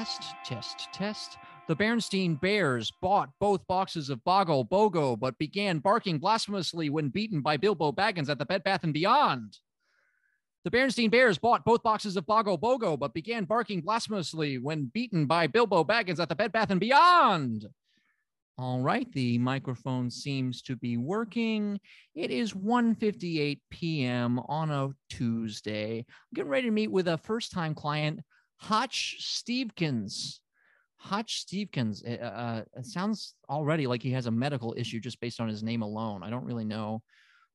Test, test, test. The Bernstein Bears bought both boxes of Boggle Bogo, but began barking blasphemously when beaten by Bilbo Baggins at the Bed Bath and Beyond. The Bernstein Bears bought both boxes of Boggle Bogo, but began barking blasphemously when beaten by Bilbo Baggins at the Bed Bath and Beyond. All right, the microphone seems to be working. It is 1:58 p.m. on a Tuesday. I'm getting ready to meet with a first-time client, Hotch Stevkins. Hotch Stevkins. Uh, uh, it sounds already like he has a medical issue just based on his name alone. I don't really know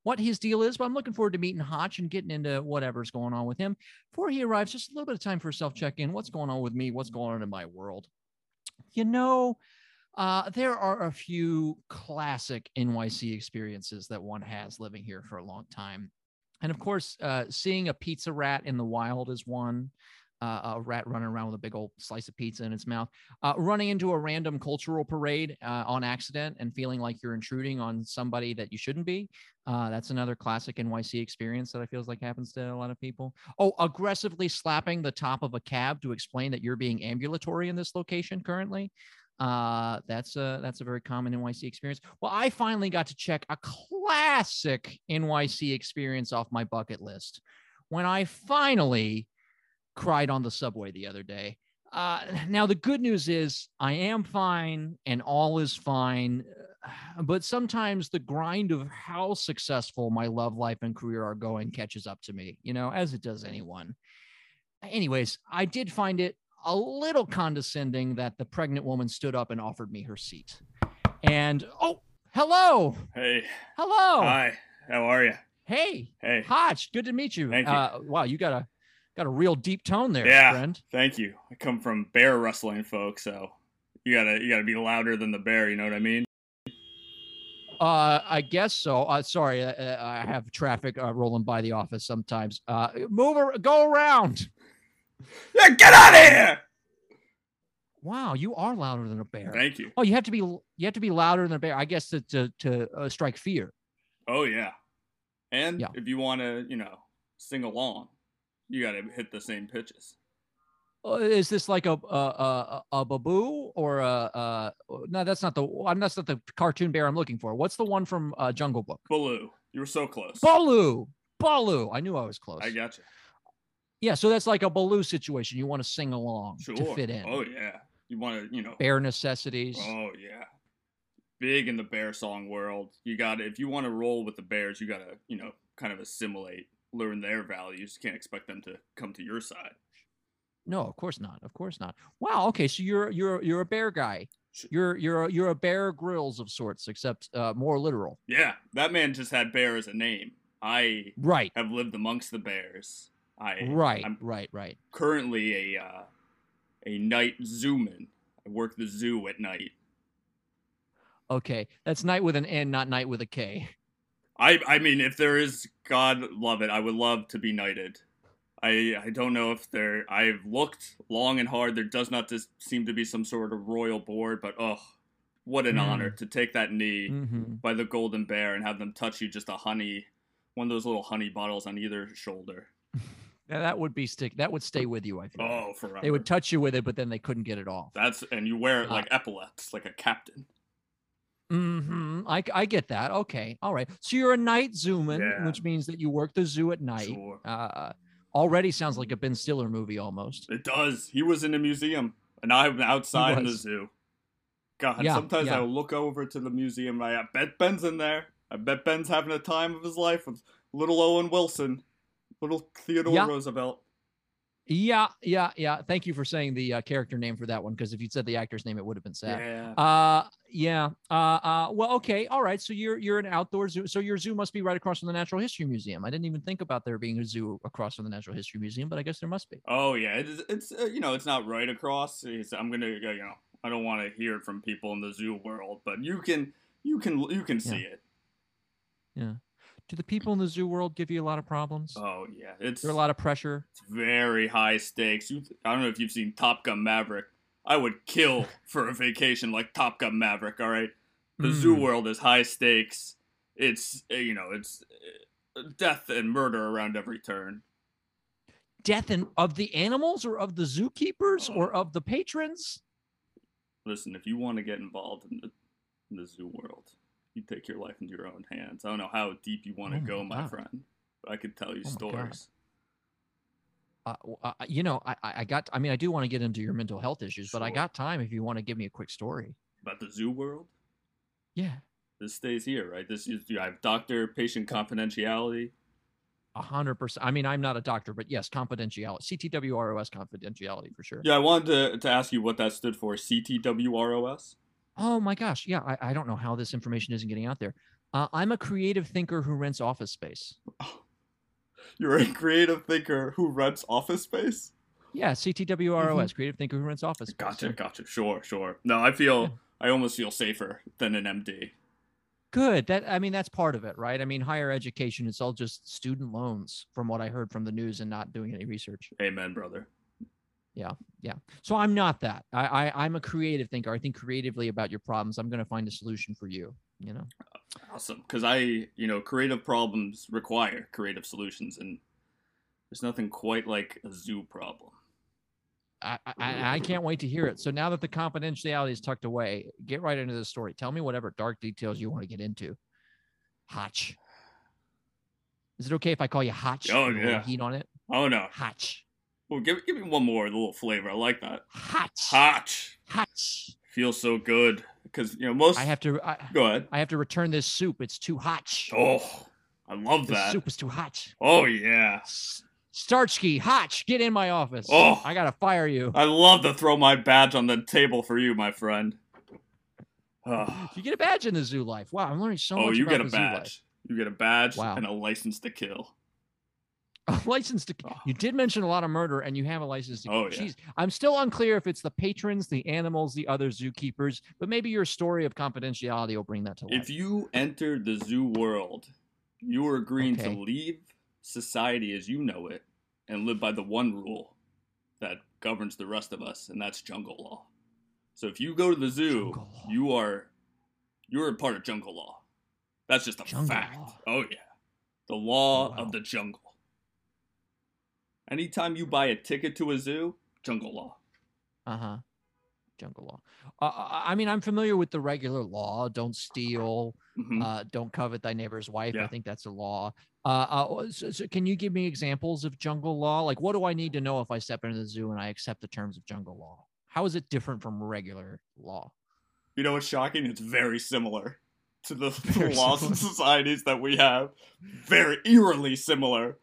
what his deal is, but I'm looking forward to meeting Hotch and getting into whatever's going on with him. Before he arrives, just a little bit of time for a self check in. What's going on with me? What's going on in my world? You know, uh, there are a few classic NYC experiences that one has living here for a long time. And of course, uh, seeing a pizza rat in the wild is one uh, a rat running around with a big old slice of pizza in its mouth, uh, running into a random cultural parade uh, on accident and feeling like you're intruding on somebody that you shouldn't be. Uh, that's another classic NYC experience that I feels like happens to a lot of people. Oh, aggressively slapping the top of a cab to explain that you're being ambulatory in this location currently. Uh, that's a that's a very common NYC experience. Well, I finally got to check a classic NYC experience off my bucket list when I finally cried on the subway the other day. Uh, now, the good news is I am fine and all is fine. uh, But sometimes the grind of how successful my love life and career are going catches up to me, you know, as it does anyone. Anyways, I did find it a little condescending that the pregnant woman stood up and offered me her seat. And oh, hello. Hey. Hello. Hi. How are you? Hey. Hey. Hotch, good to meet you. Thank you. Uh, wow, you got a got a real deep tone there, Yeah. friend. Thank you. I come from bear wrestling, folk, so you gotta you gotta be louder than the bear. You know what I mean? Uh, I guess so. Uh, sorry, uh, uh, I have traffic uh, rolling by the office sometimes. Uh, move, ar- go around. Yeah. Get out of here. Wow, you are louder than a bear. Thank you. Oh, you have to be you have to be louder than a bear. I guess to to, to uh, strike fear. Oh yeah. And Yeah. if you want to, you know, sing along, you gotta hit the same pitches. Uh, is this like a a a, a baboo or a, uh no? That's not the I'm that's not the cartoon bear I'm looking for. What's the one from uh, Jungle Book? Baloo, you were so close. Baloo. Baloo. I knew I was close. I got you. Yeah, so that's like a Baloo situation. You want to sing along Sure. to fit in. Oh yeah. You want to, you know. bear necessities. Oh yeah. Big in the bear song world. You got to if you want to roll with the bears, you got to, you know, kind of assimilate, learn their values. You can't expect them to come to your side. No, of course not. Of course not. Wow. Okay, so you're you're you're a bear guy. You're you're a, you're a Bear Grylls of sorts, except uh, more literal. Yeah, that man just had bear as a name. I Right. have lived amongst the bears. I Right. I'm right. Right. currently a uh, a night zooman. I work the zoo at night. Okay, that's night with an N, not night with a K. I I mean, if there is God love it, I would love to be knighted. I I don't know if there. I've looked long and hard. There does not just seem to be some sort of royal board, but oh, what an Mm. honor to take that knee hmm by the golden bear and have them touch you just a honey, one of those little honey bottles on either shoulder. Yeah, that would be stick. That would stay with you. I think. Oh, forever. They would touch you with it, but then they couldn't get it off. That's and you wear it Uh, like epaulets, like a captain. Hmm I, I get that. Okay. All right. So you're a night zooman, Yeah. which means that you work the zoo at night. Sure. Uh, already sounds like a Ben Stiller movie almost. It does. He was in a museum, and I'm outside in the zoo. God, Yeah, sometimes yeah. I look over to the museum. and I bet Ben's in there. I bet Ben's having a time of his life with little Owen Wilson, little Theodore. Roosevelt. Yeah, yeah, yeah. Thank you for saying the uh, character name for that one because if you'd said the actor's name, it would have been sad. Yeah. Uh, yeah. Uh, uh, well, okay, all right. So you're you're an outdoor zoo. So your zoo must be right across from the Natural History Museum. I didn't even think about there being a zoo across from the Natural History Museum, but I guess there must be. Oh yeah, it's, it's uh, you know it's not right across. It's, I'm gonna you know I don't want to hear it from people in the zoo world, but you can you can you can see it. Yeah. Do the people in the zoo world give you a lot of problems? Oh yeah, it's there a lot of pressure? it's very high stakes. You, I don't know if you've seen Top Gun Maverick. I would kill for a vacation like Top Gun Maverick. All right, the zoo Mm. world is high stakes. It's uh, you know it's uh, death and murder around every turn. Death and of the animals or of the zookeepers or of the patrons? Listen, if you want to get involved in the in the zoo world, you take your life into your own hands. I don't know how deep you want to Oh go, my God. friend. But I could tell you Oh stories. Uh, uh, you know, I, I got. I mean, I do want to get into your mental health issues, but I got time if you want to give me a quick story. About the zoo world, Yeah, this stays here, right? This is you have doctor patient confidentiality. a hundred percent. I mean, I'm not a doctor, but yes, confidentiality, CTWROS confidentiality for sure. Yeah, I wanted to, to ask you what that stood for. CTWROS. Oh my gosh, yeah. I, I don't know how this information isn't getting out there. Uh, I'm a creative thinker who rents office space. You're a creative thinker who rents office space. Yeah, CTWROS, creative thinker who rents office space. Gotcha, gotcha. Sure, sure. No, I feel Yeah. I almost feel safer than an MD. Good. That I mean, that's part of it, right? I mean, higher education, it's all just student loans, from what I heard from the news and not doing any research. Amen, brother. Yeah yeah so I'm not that. I, I I'm a creative thinker. I think creatively about your problems. I'm going to find a solution for you. You know. Awesome. Because I, you know, creative problems require creative solutions, and there's nothing quite like a zoo problem. I, I I can't wait to hear it. So now that the confidentiality is tucked away, get right into the story. Tell me whatever dark details you want to get into. Hotch. Is it okay if I call you Hotch? Oh, with a little yeah. Heat on it. Oh no. Hotch. Well, give give me one more, a little flavor. I like that. Hot. Hot. Hot. Feels so good. Because you know most. I have to. I, Go ahead. I have to return this soup. It's too hot. Oh, I love this that. soup is too hot. Oh yeah. Starchkey, Hotch, get in my office. Oh. I gotta fire you. I love to throw my badge on the table for you, my friend. Ah. You get a badge in the zoo life. Wow, I'm learning so oh, much Oh, you get a the zoo life. badge. You get a badge Wow. and a license to kill. License to. Oh. You did mention a lot of murder, and you have a license to. Oh, yeah. I'm still unclear if it's the patrons, the animals, the other zookeepers, but maybe your story of confidentiality will bring that to life. If you enter the zoo world, you are agreeing Okay. to leave society as you know it and live by the one rule that governs the rest of us, and that's jungle law. So if you go to the zoo, you are you're a part of jungle law. That's just a Jungle fact. law. Oh yeah. The law oh, Wow. of the jungle. Anytime you buy a ticket to a zoo, jungle law. Uh huh. Jungle law. Uh, I I mean, I'm familiar with the regular law: don't steal, Mhm. uh, don't covet thy neighbor's wife. I think that's a law. Uh, uh, so, so can you give me examples of jungle law? Like, what do I need to know if I step into the zoo and I accept the terms of jungle law? How is it different from regular law? You know what's shocking? It's very similar to the, Very laws and societies that we have. Very eerily similar.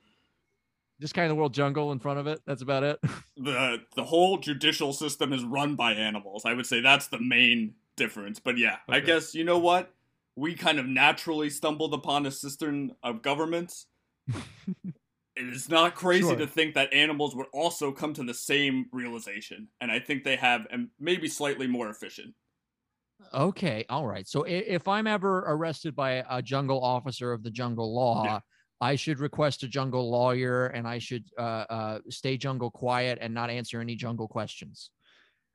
Just kind of the world jungle in front of it. That's about it. The the whole judicial system is run by animals. I would say that's the main difference. But yeah, I guess you know what? We kind of naturally stumbled upon a system of governments. it is not crazy Sure. to think that animals would also come to the same realization, and I think they have, and maybe slightly more efficient. Okay, all right. So if I'm ever arrested by a jungle officer of the jungle law, Yeah. I should request a jungle lawyer, and I should uh, uh, stay jungle quiet and not answer any jungle questions.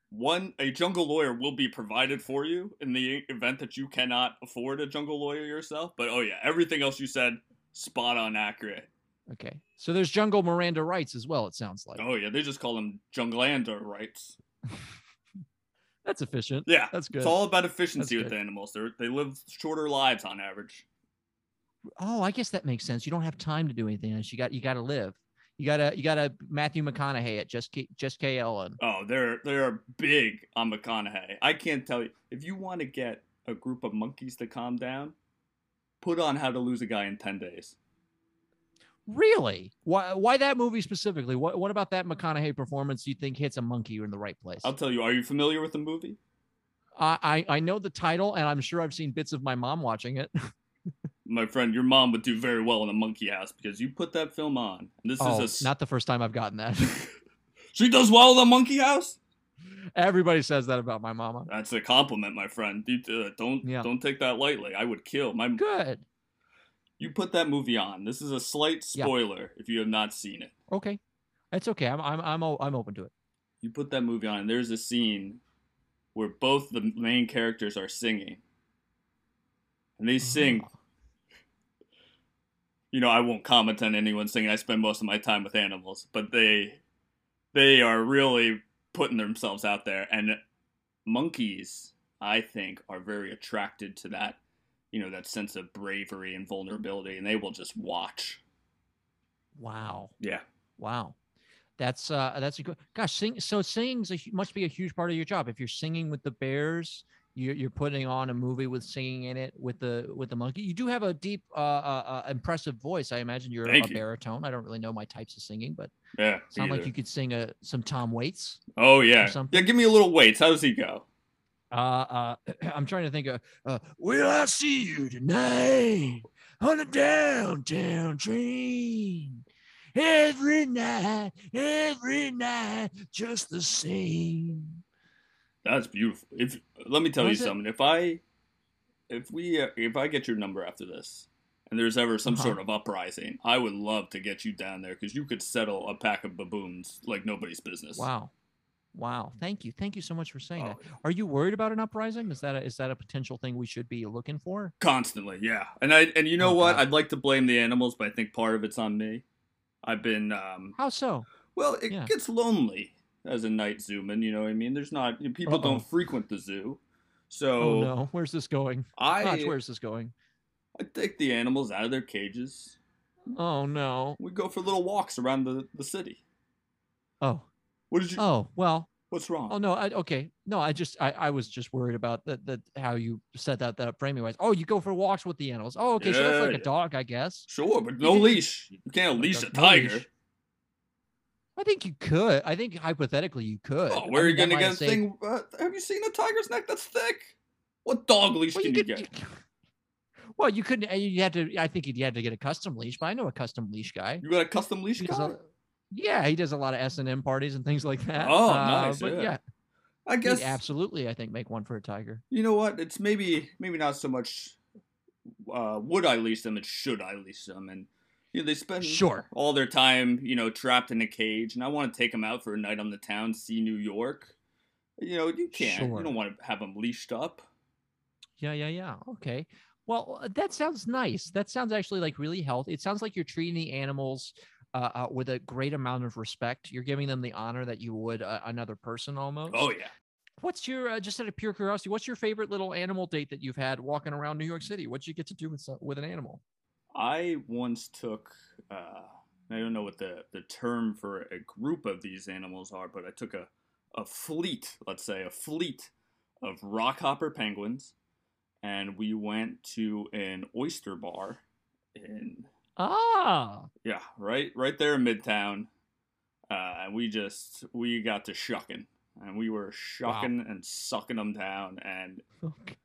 one a jungle lawyer will be provided for you in the event that you cannot afford a jungle lawyer yourself but oh yeah everything else you said spot on accurate Okay. So there's jungle Miranda rights as well. It sounds like oh yeah they just call them junglander rights that's efficient. yeah That's good. it's all about efficiency with animals they they live shorter lives on average Oh, I guess that makes sense. You don't have time to do anything else. You got you got to live. You gotta you gotta Matthew McConaughey at just K, just K Ellen. oh they're they're big on mcconaughey i can't tell you if you want to get a group of monkeys to calm down put on how to lose a guy in 10 days Really? Why? Why that movie specifically? What? What about that McConaughey performance? You think hits a monkey in the right place? I'll tell you. Are you familiar with the movie? I I I know the title, and I'm sure I've seen bits of my mom watching it. My friend, your mom would do very well in a monkey house because you put that film on. And this oh, is a not the first time I've gotten that. she does well in a monkey house. Everybody says that about my mama. That's a compliment, my friend. Uh, don't Yeah. don't take that lightly. I would kill my. Good. You put that movie on. This is a slight Yeah. spoiler if you have not seen it. Okay, it's okay. I'm I'm I'm I'm open to it. You put that movie on, and there's a scene where both the main characters are singing, and they sing. You know, I won't comment on anyone singing. I spend most of my time with animals, but they they are really putting themselves out there, and monkeys, I think, are very attracted to that. You know, that sense of bravery and vulnerability, and they will just watch. Wow. Yeah. Wow. That's uh that's a good gosh sing so singing's a, must be a huge part of your job if you're singing with the bears you're, you're putting on a movie with singing in it with the with the monkey you do have a deep uh, uh, uh impressive voice I imagine you're Thank a you. baritone I don't really know my types of singing but Yeah. sound like you could sing a some Tom Waits Oh yeah. Yeah. Give me a little Waits. How does he go? uh uh I'm trying to think of uh will I see you tonight on the downtown train every night every night just the same That's beautiful. If let me tell you it? something. If I, if we, if I get your number after this, and there's ever some Uh-huh. sort of uprising, I would love to get you down there because you could settle a pack of baboons like nobody's business. Wow. Wow. Thank you. Thank you so much for saying Oh, that. Are you worried about an uprising? Is that a, is that a potential thing we should be looking for? Constantly, yeah. And I and you know Oh, what? God. I'd like to blame the animals, but I think part of it's on me. I've been um How so? well, it Yeah. gets lonely as a night zooman, you know what I mean? There's not people Uh-oh. don't frequent the zoo. So Oh, no. Where's this going? I Gosh, where's this going? I take the animals out of their cages. Oh no. We go for little walks around the, the city. Oh. What did you? Oh, well. What's wrong? Oh no. I, okay. No, I just I, I was just worried about that that how you said that that framing wise. Oh, you go for walks with the animals. Oh, okay. so that's like yeah. a dog, I guess. Sure, but no leash. You can't leash a tiger. leash. I think you could. I think hypothetically you could. Oh, I where are you gonna get a thing? Uh, have you seen a tiger's neck that's thick? What dog leash Well, can you you, could. get? you- well, you couldn't. You had to. I think you had to get a custom leash, but I know a custom leash guy. You got a custom leash He guy? a- yeah, he does a lot of S and M parties and things like that. Oh, Uh, nice, But yeah. yeah, I guess he'd absolutely. I think make one for a tiger. you know what? It's maybe maybe not so much. Uh, would I leash them? It's should I leash them? And know they spend Sure. all their time you know trapped in a cage, and I want to take them out for a night on the town, see New York. You know you can't. Sure. You don't want to have them leashed up. Yeah, yeah, yeah. Okay. Well, uh, that sounds nice. That sounds actually like really healthy. It sounds like you're treating the animals uh, uh, with a great amount of respect. You're giving them the honor that you would uh, another person almost. Oh yeah. What's your uh, just out of pure curiosity? What's your favorite little animal date that you've had walking around New York City? What'd you get to do with with an animal? I once took uh, I don't know what the, the term for a group of these animals are, but I took a, a fleet, let's say a fleet of rockhopper penguins, and we went to an oyster bar in Ah, yeah, right right there in Midtown. Uh, and we just we got to shucking. And we were shucking and sucking them down and okay.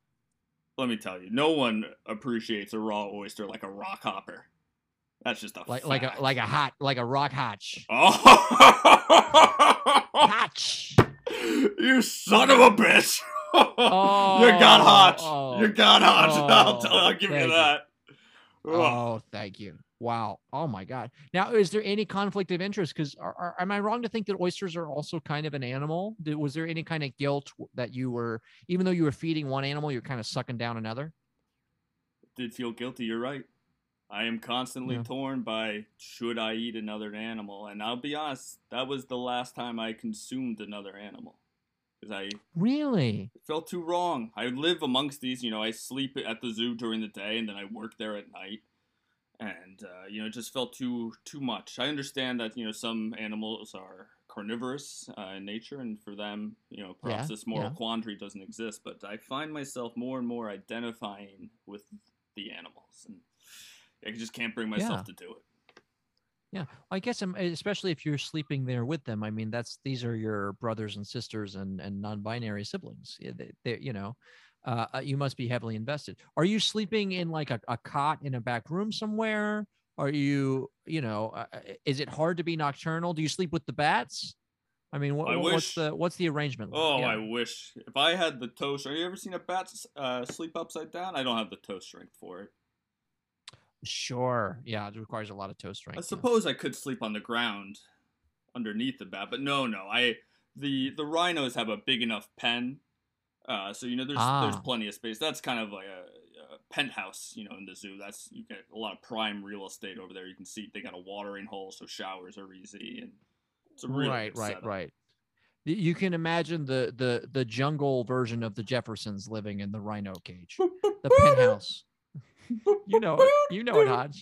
Let me tell you, no one appreciates a raw oyster like a rock hopper. That's just a like like a like a hot like a rock hotch. Oh, Hotch. you son of a bitch! you got oh, hot. Oh, you got hot. I'll, oh, tell, I'll give you thank you. that. Oh, thank you. Wow. Oh my God. Now, is there any conflict of interest? Because am I wrong to think that oysters are also kind of an animal? Did, was there any kind of guilt that you were, even though you were feeding one animal, you're kind of sucking down another? Did feel guilty. You're right. I am constantly Yeah. torn by should I eat another animal, and I'll be honest, that was the last time I consumed another animal because I Really? Felt too wrong. I live amongst these, you know, I sleep at the zoo during the day and then I work there at night. And uh, you know, it just felt too too much. I understand that, you know, some animals are carnivorous uh, in nature and for them, you know, perhaps Yeah, this moral yeah. quandary doesn't exist, but I find myself more and more identifying with the animals and I just can't bring myself Yeah. to do it. Yeah, I guess um, especially if you're sleeping there with them. I mean, that's these are your brothers and sisters and and non-binary siblings. They, they, you know, uh, uh, you must be heavily invested. Are you sleeping in like a, a cot in a back room somewhere? Are you, you know, uh, uh, is it hard to be nocturnal? Do you sleep with the bats? I mean, what, I what's the what's the arrangement? like? Oh, Yeah. I wish if I had the toe strength. You ever seen a bat uh, sleep upside down? I don't have the toe strength for it. Sure. Yeah, it requires a lot of toe strength. I yeah. suppose I could sleep on the ground underneath the bat, but no, no. I the the rhinos have a big enough pen, uh, so you know there's there's Ah. plenty of space. That's kind of like a, a penthouse, you know, in the zoo. That's you get a lot of prime real estate over there. You can see they got a watering hole, so showers are easy, and it's a really right, right, setup. right. You can imagine the the the jungle version of the Jeffersons living in the rhino cage, the penthouse. You know it. You know it, Hotch.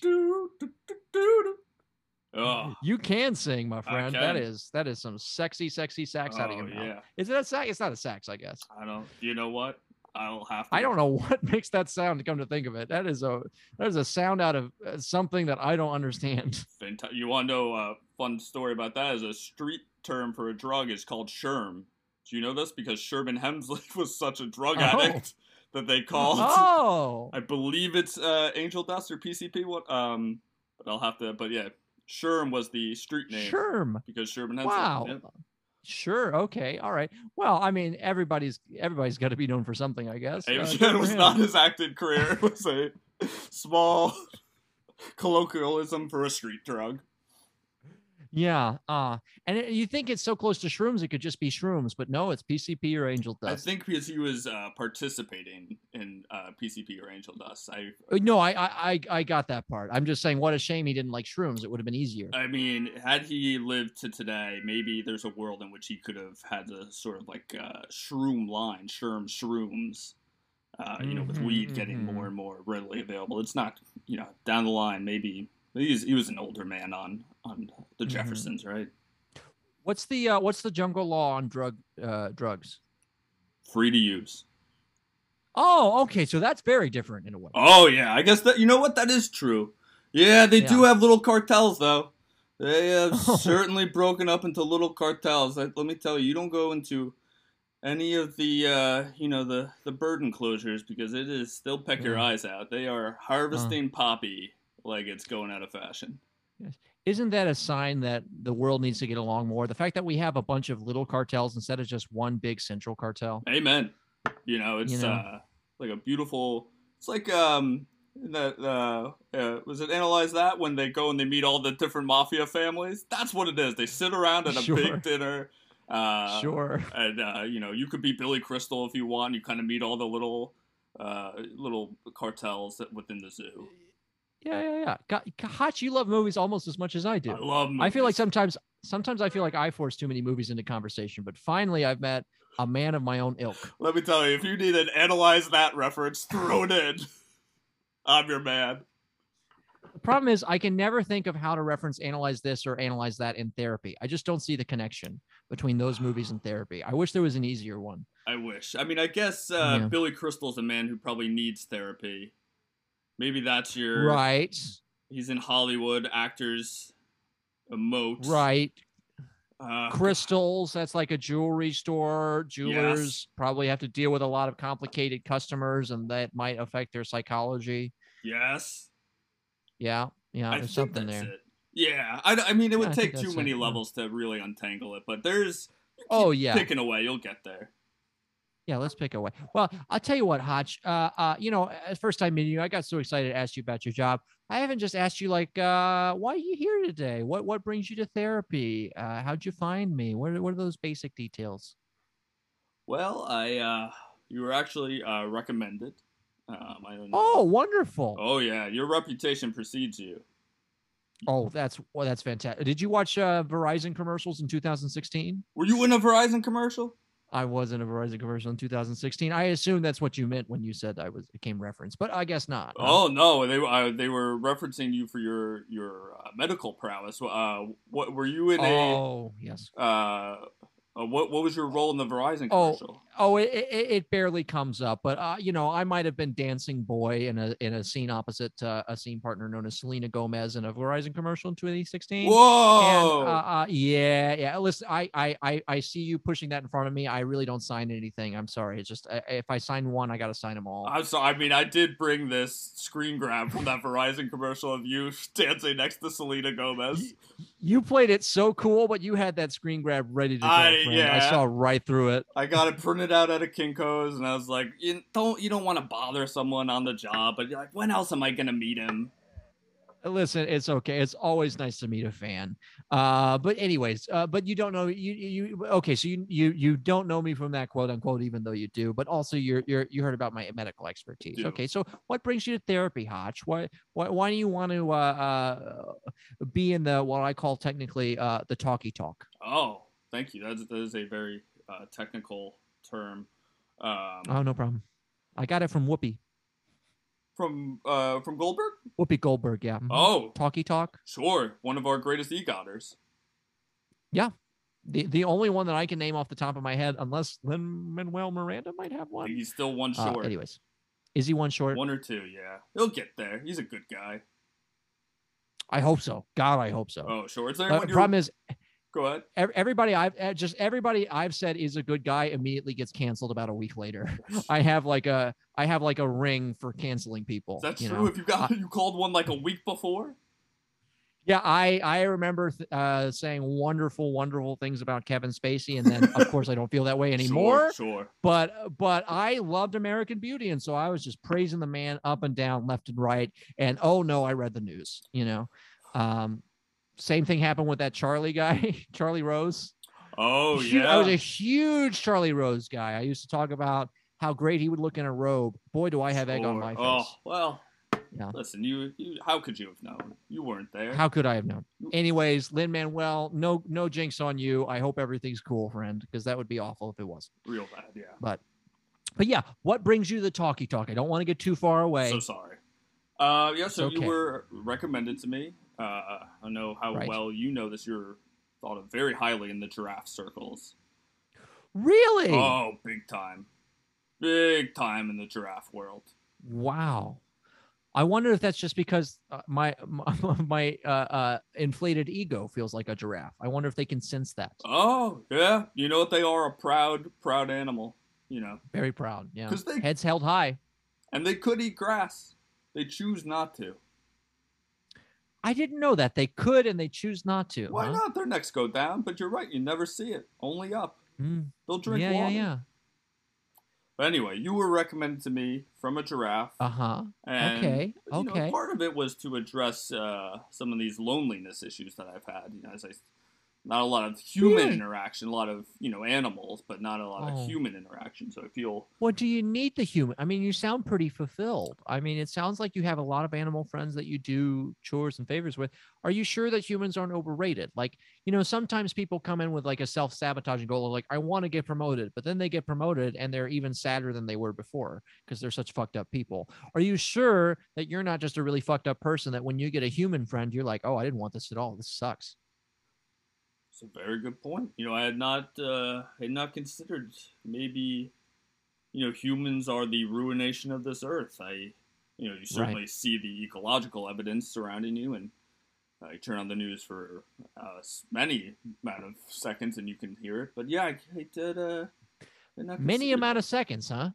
Oh, You can sing, my friend. That is that is some sexy, sexy sax out of your oh, mouth. yeah. Is it a sax? It's not a sax, I guess. I don't. You know what? I'll have. To I don't know what makes that sound. To come to think of it, that is a that is a sound out of uh, something that I don't understand. You want to know a fun story about that? Is a street term for a drug is called sherm. Do you know this? Because Sherman Hemsley was such a drug Oh. addict that they called. Oh, I believe it's uh, Angel Dust or PCP. What? Um, but I'll have to. But yeah, Sherm was the street name Sherm. because Sherman. Wow. Yep. Sure. Okay. All right. Well, I mean, everybody's everybody's got to be known for something, I guess. Uh, It was, for was him. not his acting career. It was a small colloquialism for a street drug. Yeah. Uh, and it, you think it's so close to shrooms, it could just be shrooms, but no, it's PCP or angel dust. I think because he was uh, participating in uh, PCP or Angel Dust. I Uh, no, I, I I got that part. I'm just saying, what a shame he didn't like shrooms. It would have been easier. I mean, had he lived to today, maybe there's a world in which he could have had the sort of like uh, shroom line, sherm shrooms. Uh, you know, with Mhm, weed getting more and more readily available. It's not, you know, down the line. Maybe he's, he was an older man on on the Mhm. Jeffersons, right? What's the uh, what's the jungle law on drug uh, drugs? Free to use. Oh, okay. So that's very different in a way. Oh yeah, I guess that you know what that is true. Yeah, they do have little cartels though. They have Oh. certainly broken up into little cartels. Let, let me tell you, you don't go into any of the uh, you know the the bird enclosures because it is they'll peck your eyes out. They are harvesting poppy like it's going out of fashion. Isn't that a sign that the world needs to get along more? The fact that we have a bunch of little cartels instead of just one big central cartel. Amen. You know, it's You know? uh like a beautiful. It's like um that uh, uh was it analyze that when they go and they meet all the different mafia families. That's what it is. They sit around at a Sure. big dinner. Uh, sure. And uh, you know, you could be Billy Crystal if you want. You kind of meet all the little uh little cartels within the zoo. Yeah, yeah, yeah. God, Hotch, you love movies almost as much as I do. I love. Movies. I feel like sometimes sometimes I feel like I force too many movies into conversation, but finally I've met a man of my own ilk. Let me tell you, if you need an analyze that reference, throw it in. I'm your man. The problem is I can never think of how to reference analyze this or analyze that in therapy. I just don't see the connection between those movies and therapy. I wish there was an easier one. I wish. I mean, I guess uh, Yeah. Billy Crystal's a man who probably needs therapy. Maybe that's your. Right. He's in Hollywood. Actors emote. Right. Uh, Crystals, that's like a jewelry store. Jewelers Yes. probably have to deal with a lot of complicated customers and that might affect their psychology. yes. Yeah. Yeah, there's something there. it. Yeah. I, I mean, it would think take too many it, levels to really untangle it, but there's. Oh, yeah. Picking away, you'll get there. Yeah, let's pick away. Well, I'll tell you what, Hotch. Uh, uh, you know, first time meeting you, I got so excited to ask you about your job. I haven't just asked you like, uh, why are you here today? What what brings you to therapy? Uh, how'd you find me? What are, what are those basic details? Well, I. uh You were actually uh recommended. Um, I don't know. Oh, wonderful. Oh yeah, your reputation precedes you. Oh, that's well, that's fantastic. Did you watch uh, Verizon commercials in 2016? Were you in a Verizon commercial? I was in a Verizon commercial in 2016. I assume that's what you meant when you said I was it came reference, but I guess not. Oh no, they uh, they were referencing you for your your uh, medical prowess. Uh, what were you in oh yes. a uh, uh, what what was your role in the Verizon Oh, commercial? Oh, it, it, it barely comes up, but uh, you know, I might have been dancing boy in a in a scene opposite uh, a scene partner known as Selena Gomez in a Verizon commercial in 2016. Whoa! And, uh, uh, yeah, yeah. Listen, I, I, I, I see you pushing that in front of me. I really don't sign anything. I'm sorry. It's just uh, if I sign one, I got to sign them all. I'm sorry. I mean, I did bring this screen grab from that Verizon commercial of you dancing next to Selena Gomez. You played it so cool, but you had that screen grab ready to go. I- yeah. I saw right through it. I got it printed out at a Kinko's, and I was like, you don't you don't want to bother someone on the job, but you're like, when else am I gonna meet him? Listen, it's okay. It's always nice to meet a fan. Uh, but anyways, uh, but you don't know you you okay. So you you you don't know me from that quote unquote, even though you do. But also you're you're you heard about my medical expertise. Okay, so what brings you to therapy, Hotch? Why why why do you want to uh, uh be in the what I call technically uh the talkie talk? Oh, thank you. That's that is a very uh, technical term. Um, Oh no problem. I got it from Whoopi from uh from Goldberg. Whoopi Goldberg. Yeah. Mhm. Oh, talkie talk. sure, one of our greatest egotters. Yeah, the the only one that I can name off the top of my head, unless Lin Manuel Miranda might have one. He's still one Uh, short, anyways, is he one short? one or two. Yeah, he'll get there. He's a good guy. I hope so. God, I hope so. Oh, sure. There But the problem is, Go ahead. everybody I've eh, just everybody I've said is a good guy immediately gets canceled about a week later. I have like a I have like a ring for canceling people. Is that true? know? If you got you called one like a week before. Yeah, I I remember th- uh, saying wonderful, wonderful things about Kevin Spacey, and then of course I don't feel that way anymore. Sure. sure. But but I loved American Beauty, and so I was just praising the man up and down, left and right. And oh no, I read the news. You know, um, same thing happened with that Charlie guy, Charlie Rose. Oh Hu- yeah. I was a huge Charlie Rose guy. I used to talk about how great he would look in a robe. Boy, do I have egg on my face. Oh well. Yeah. Listen, you, you. How could you have known? You weren't there. How could I have known? Anyways, Lin Manuel, no no jinx on you. I hope everything's cool, friend, because that would be awful if it wasn't. Real bad. Yeah. But but yeah, what brings you to the talkie talk? I don't want to get too far away. So sorry. Uh, yeah. So okay. you were recommended to me. Uh, I know how Right. well you know this. You're thought of very highly in the giraffe circles. really? Oh, big time, big time in the giraffe world. Wow. I wonder if that's just because uh, my my, my uh, uh, inflated ego feels like a giraffe. I wonder if they can sense that. Oh yeah, you know what they are? A proud, proud animal. You know, Very proud. Yeah. 'Cause they- Heads held high. and they could eat grass. They choose not to. I didn't know that they could and they choose not to. Why huh? not? Their necks go down, but you're right. You never see it. Only up. Mm, They'll drink yeah, yeah, water. yeah. But anyway, you were recommended to me from a giraffe. Uh huh. okay, You know, okay. part of it was to address uh, some of these loneliness issues that I've had. You know, as I, not a lot of human Really? interaction, a lot of you know animals, but not a lot Oh. of human interaction. So I feel What do you need the human? I mean, you sound pretty fulfilled. I mean, it sounds like you have a lot of animal friends that you do chores and favors with. Are you sure that humans aren't overrated? Like, you know, sometimes people come in with like a self sabotaging goal of like, I want to get promoted, but then they get promoted and they're even sadder than they were before because they're such fucked up people. Are you sure that you're not just a really fucked up person that when you get a human friend, you're like, oh, I didn't want this at all. This sucks. It's a very good point. You know, I had not uh, had not considered maybe you know humans are the ruination of this earth. I you know you certainly see the ecological evidence surrounding you and. You turn on the news for uh, many amount of seconds and you can hear it. But yeah, I, I did. Uh, did Many amount of seconds, huh?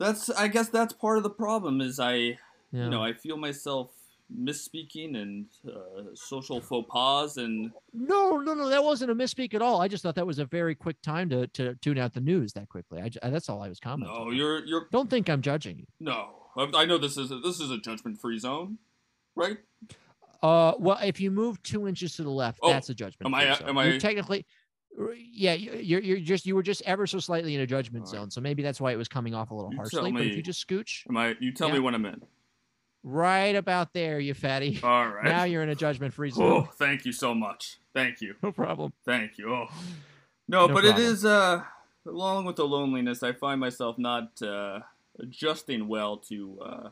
That's I guess that's part of the problem is I Yeah. you know I feel myself misspeaking and uh, social faux pas and No, no, no. That wasn't a misspeak at all. I just thought that was a very quick time to to tune out the news that quickly. I, ju- that's all I was commenting. no you're you're Don't think I'm judging you. no I I know this is a, this is a judgment free zone, right? Uh, well, if you move two inches to the left, Oh, that's a judgment. am I- zone. am You're I- technically? Yeah, you- you're you're just you were just ever so slightly in a judgment right. zone, so maybe that's why it was coming off a little You harshly. tell But if you just scooch Am I? You tell me Yeah. when I'm in. Right about there, you fatty. All right. Now you're in a judgment free oh, thank you so much. Thank you. No problem. Thank you. Oh. No, No but it problem. is uh along with the loneliness, I find myself not uh adjusting well to uh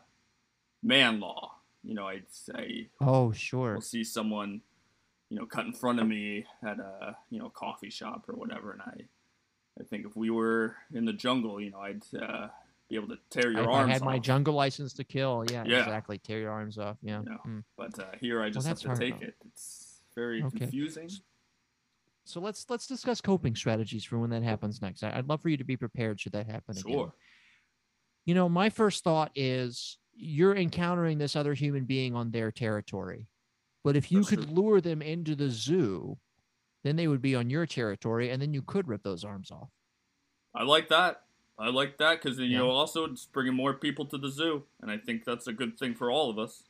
man law. You know, I'd say Oh, sure. I'll see someone, you know, cut in front of me at a you know coffee shop or whatever, and I I think if we were in the jungle, you know, I'd uh, be able to tear your If arms I had my off. jungle license to kill. Yeah, Yeah. exactly. Tear your arms off. Yeah. Yeah. Mm. But uh, here I just have to hard, take though. it. It's very Okay. confusing. So let's let's discuss coping strategies for when that happens next. I, I'd love for you to be prepared should that happen again. Sure. You know, my first thought is you're encountering this other human being on their territory. But if you That's could true. lure them into the zoo, then they would be on your territory and then you could rip those arms off. I like that. I like that because you Yeah. know also it's bringing more people to the zoo, and I think that's a good thing for all of us.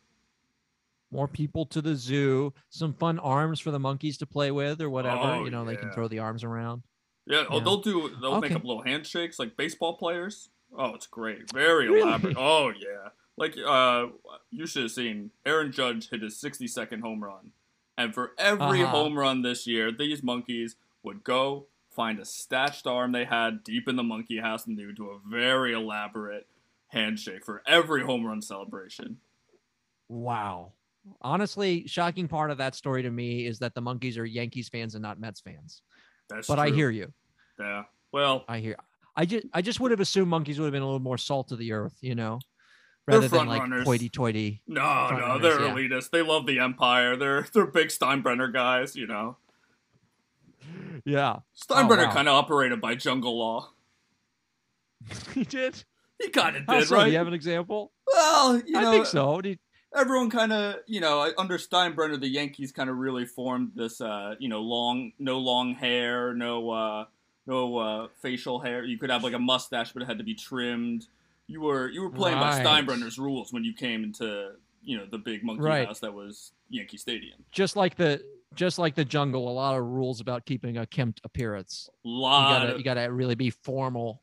More people to the zoo, some fun arms for the monkeys to play with or whatever. Oh, you know, they can throw the arms around. Yeah. Oh, they'll do. They'll make up little handshakes like baseball players. Oh, it's great. Very Really? elaborate. Oh yeah. Like uh, you should have seen Aaron Judge hit his 60 second home run, and for every Uh-huh. home run this year, these monkeys would go find a stashed arm they had deep in the monkey house, and they would do a very elaborate handshake for every home run celebration. Wow. Honestly, shocking part of that story to me is that the monkeys are Yankees fans and not Mets fans. That's But I hear you. Yeah. Well, I hear. I just I just would have assumed monkeys would have been a little more salt of the earth, you know, rather than like runners. hoity-toity. no, no, runners, they're yeah. elitists. They love the empire. They're they're big Steinbrenner guys. You know, Yeah, Steinbrenner wow. kind of operated by jungle law. he did. He kind of did, so? right? Do you have an example? Well, you know, I think so. You- everyone kind of, you know, under Steinbrenner, the Yankees kind of really formed this, uh, you know, long, no long hair, no, uh, no uh, facial hair. You could have like a mustache, but it had to be trimmed. You were you were playing by Steinbrenner's rules when you came into, you know, the big monkey Right. house that was Yankee Stadium. just like the just like the jungle, a lot of rules about keeping a kempt appearance. You Lot gotta of- you gotta really be formal.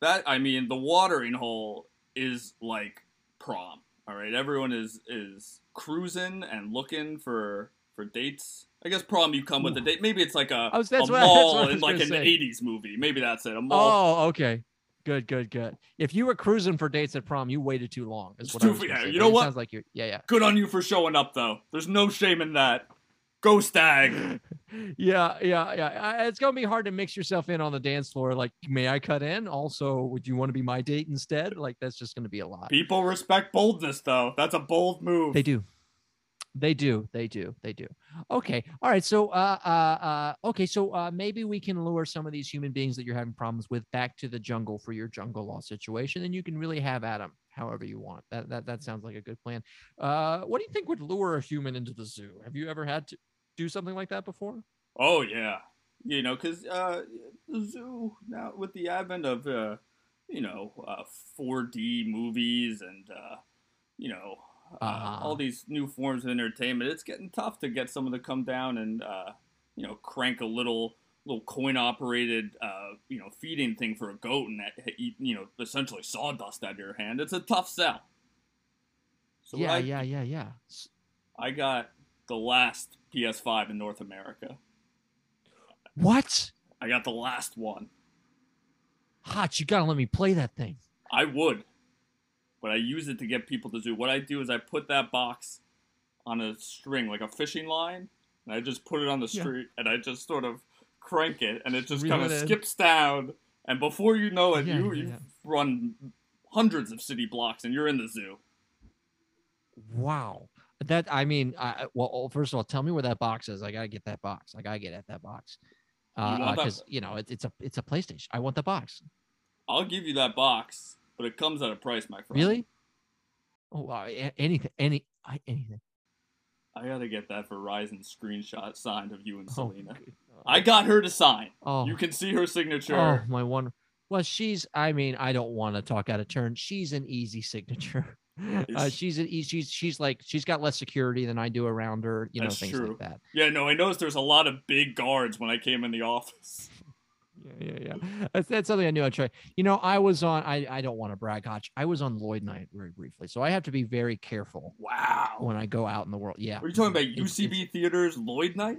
that I mean, the watering hole is like prom. All right, everyone is is cruising and looking for for dates. I guess prom you come with a date. Maybe it's like a, was- a what- mall in like an say. '80s movie. Maybe that's it. A mall. Oh, okay. Good, good, good. If you were cruising for dates at prom, you waited too long. Is what too- I was yeah, you know what? Sounds like you're. Yeah, Good on you for showing up, though. There's no shame in that. Go stag. yeah, yeah, yeah, yeah. It's gonna be hard to mix yourself in on the dance floor. Like, may I cut in? Also, would you want to be my date instead? Like, that's just gonna be a lot. People respect boldness, though. That's a bold move. They do. They do. They do. They do. Okay. All right. So, uh, uh, uh, okay. So, uh, maybe we can lure some of these human beings that you're having problems with back to the jungle for your jungle law situation, and you can really have Adam however you want. That that that sounds like a good plan. Uh, what do you think would lure a human into the zoo? Have you ever had to do something like that before? Oh yeah, you know, because uh, the zoo now with the advent of uh, you know uh, 4D movies and uh, you know uh, Uh-huh. all these new forms of entertainment, it's getting tough to get someone to come down and uh, you know crank a little little coin operated uh, you know feeding thing for a goat and that you know essentially sawdust out of your hand. It's a tough sell. So yeah, I, yeah, yeah, yeah. I got the last PS5 in North America. What? I got the last one. Hot, you gotta let me play that thing. I would, but I use it to get people to do. What I do is I put that box on a string, like a fishing line, and I just put it on the Yeah. street, and I just sort of crank it, and it just kind of skips down, and before you know it, Yeah, you yeah, you yeah. run hundreds of city blocks, and you're in the zoo. Wow. That I mean, I, well, oh, first of all, tell me where that box is. I gotta get that box. I gotta get at that box. Uh, want that- because you know it, it's a it's a PlayStation. I want the box. I'll give you that box, but it comes at a price, my friend. Really? Oh, wow, a- anything, any, I, anything. I gotta get that Verizon screenshot signed of you and Oh, Selena. I got her to sign. oh, You can see her signature. oh, my one. Well, she's. I mean, I don't want to talk out of turn. She's an easy signature. Uh, she's an. She's she's like she's got less security than I do around her. You know That's things true. like that. Yeah, no, I noticed there's a lot of big guards when I came in the office. Yeah, yeah, yeah. That's, that's something I knew I'd try. You know, I was on. I I don't want to brag, Hotch. I was on Lloyd Night very briefly, so I have to be very careful Wow. when I go out in the world. Yeah. Are you talking about It's- UCB Theaters Lloyd Night?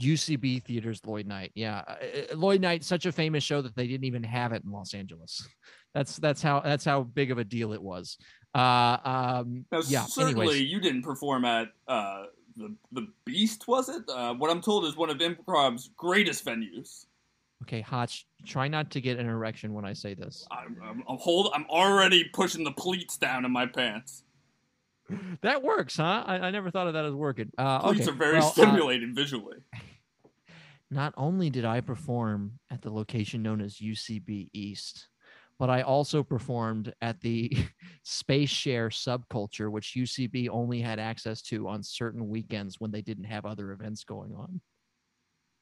UCB Theaters Lloyd Night. Yeah, Uh, uh, Lloyd Night, such a famous show that they didn't even have it in Los Angeles. That's that's how that's how big of a deal it was. Uh, um, Now, yeah. certainly Anyways, you didn't perform at uh, the the Beast, was it? Uh, what I'm told is one of improv's greatest venues. Okay, Hotch, try not to get an erection when I say this. I'm, I'm, I'm hold. I'm already pushing the pleats down in my pants. That works, huh? I, I never thought of that as working. Uh, Pleats okay. are very well, uh, stimulating visually. not only did I perform at the location known as UCB East, but I also performed at the Space Share subculture, which UCB only had access to on certain weekends when they didn't have other events going on.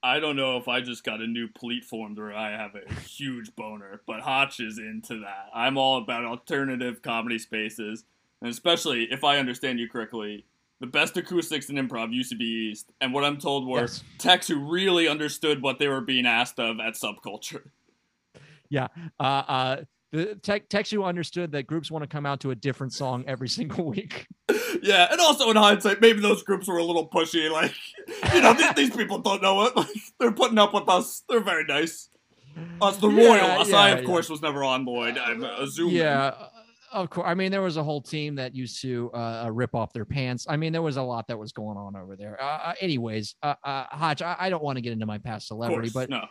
I don't know if I just got a new pleat formed or I have a huge boner, but Hotch is into that. I'm all about alternative comedy spaces, and especially if I understand you correctly, the best acoustics in improv used to be East, and what I'm told were Yes. techs who really understood what they were being asked of at subculture. Uh, uh, the tech who understood that groups want to come out to a different song every single week. yeah, and also in hindsight, maybe those groups were a little pushy. Like, you know, these, these people don't know it. Like, they're putting up with us. They're very nice. Us, the Yeah, royal. Us, I of yeah. course was never on Lloyd. I'm assuming. Yeah, uh, of course. I mean, there was a whole team that used to uh, uh, rip off their pants. I mean, there was a lot that was going on over there. Uh, uh, anyways, uh, uh, Hotch, I, I don't want to get into my past celebrity, course. but no.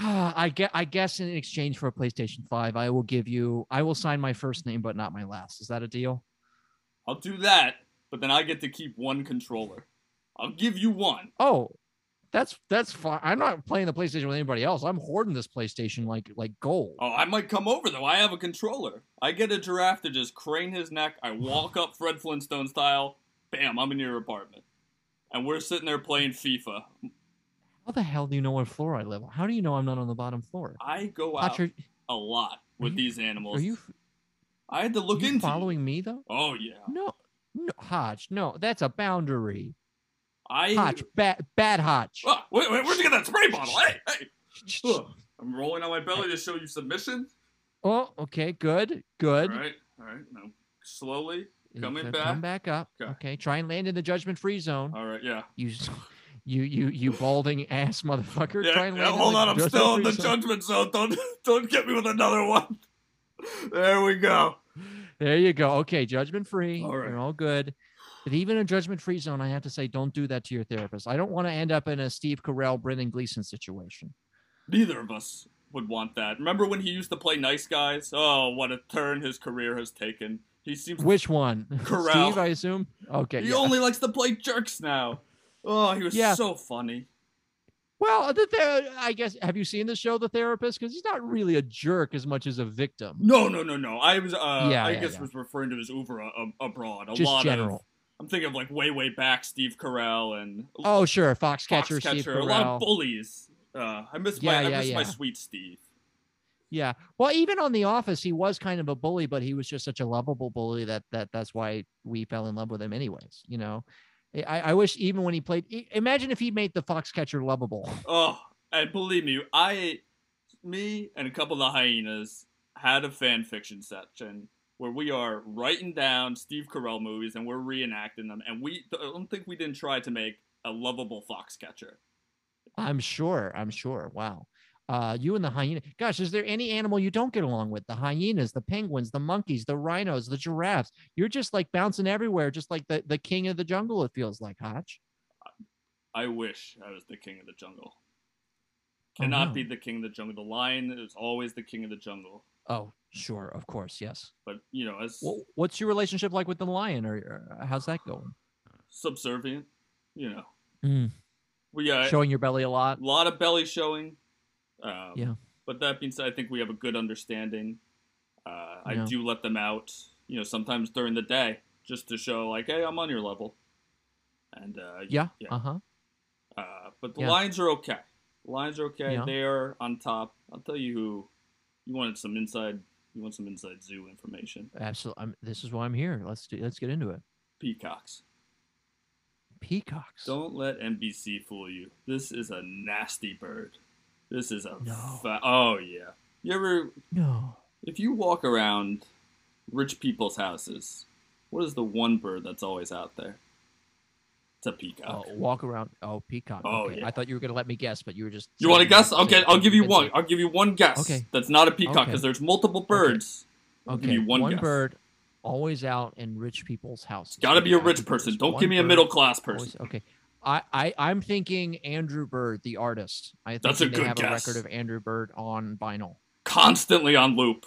Uh, I get, I guess, in exchange for a PlayStation Five, I will give you, I will sign my first name, but not my last. Is that a deal? I'll do that, but then I get to keep one controller. I'll give you one. Oh, that's that's fine. I'm not playing the PlayStation with anybody else. I'm hoarding this PlayStation like like gold. Oh, I might come over though. I have a controller. I get a giraffe to just crane his neck. I walk up Fred Flintstone style. Bam, I'm in your apartment. And we're sitting there playing FIFA. How the hell do you know what floor I live on? How do you know I'm not on the bottom floor? I go out are, a lot with you- these animals. are you, I had to look into following me though? Oh yeah. No, no, Hotch, no, that's a boundary. I Hotch, bad, bad Hotch. Ah, wait, wait, where'd you get that spray bottle? Hey, hey. Ugh. I'm rolling on my belly to show you submission. Oh, okay, good, good. All right, all right. Now slowly. Coming back. Come back up. Okay. Okay, try and land in the judgment-free zone. All right, yeah. You, you, you, you balding ass motherfucker. Yeah, yeah, hold on, I'm still in the judgment zone. Don't don't get me with another one. There we go. There you go. Okay, judgment free. All right. You're all good. But even in judgment free zone, I have to say, don't do that to your therapist. I don't want to end up in a Steve Carell, Brendan Gleeson situation. Neither of us would want that. Remember when he used to play nice guys? Oh, what a turn his career has taken. He seems Which one? Carell. Steve, I assume. Okay. he yeah. only likes to play jerks now. Oh, he was Yeah. so funny. Well, the ther- I guess have you seen the show The Therapist? Because he's not really a jerk as much as a victim. No, no, no, no. I was, uh, Yeah, I yeah, guess yeah. was referring to his over uh, abroad. A Just lot general. of. I'm thinking of like way, way back, Steve Carell and Oh, sure, Foxcatcher, Steve Foxcatcher. A lot of bullies. Uh, I miss my, I miss my sweet Steve. Yeah. Well, even on The Office, he was kind of a bully, but he was just such a lovable bully that that that's why we fell in love with him, anyways. You know, I, I wish even when he played, imagine if he made the Foxcatcher lovable. Oh, and believe me, I, me, and a couple of the hyenas had a fan fiction section where we are writing down Steve Carell movies and we're reenacting them, and we I don't think we didn't try to make a lovable Foxcatcher. I'm sure. I'm sure. Wow. Uh, you and the hyena. Gosh, is there any animal you don't get along with? The hyenas, the penguins, the monkeys, the rhinos, the giraffes. You're just like bouncing everywhere, just like the, the king of the jungle, it feels like, Hotch. I wish I was the king of the jungle. Oh, Cannot no. be the king of the jungle. The lion is always the king of the jungle. Oh, sure. Of course. Yes. But you know, as Well, what's your relationship like with the lion or, or how's that going? subservient, you know, Mm, we uh, showing your belly a lot. a lot of belly showing. Um, Yeah. But that being said, I think we have a good understanding. Uh, I Yeah. do let them out, you know, sometimes during the day, just to show like, hey, I'm on your level. And uh, Yeah. yeah. Uh huh. Uh, but the Yeah. Lions are okay. The Lions are okay. Yeah. They are on top. I'll tell you who. You wanted some inside. You want some inside zoo information? Absolutely. I'm, this is why I'm here. Let's do. Let's get into it. Peacocks. Peacocks. Don't let NBC fool you. This is a nasty bird. This is a No. fa- oh yeah. You ever No. if you walk around rich people's houses, what is the one bird that's always out there? It's a peacock. Oh, walk around. Oh, peacock. Oh, okay. yeah. I thought you were gonna let me guess, but you were just. you want to guess? I'll get. I'll give you one. I'll give you one guess. Okay. That's not a peacock Okay. because there's multiple birds. I'll give Okay. you one, guess. bird, always out in rich people's houses. Got to be a rich person. Don't give me a middle class always- person. okay. I, I I'm thinking Andrew Bird, the artist. I think That's a they good have a record of Andrew Bird on vinyl. Constantly on loop.